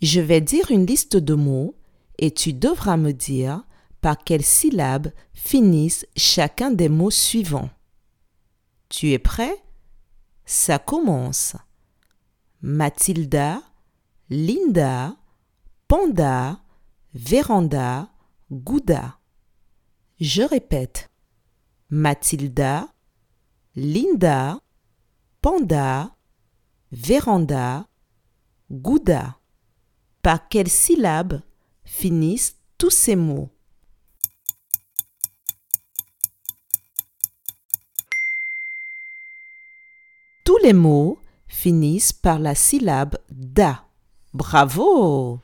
Je vais dire une liste de mots et tu devras me dire par quelle syllabe finissent chacun des mots suivants. Tu es prêt? Ça commence. Mathilda, Linda, Panda, Véranda, Gouda. Je répète. Mathilda, Linda, Panda, Véranda, Gouda. Par quelle syllabe finissent tous ces mots Tous les mots finissent par la syllabe da. Bravo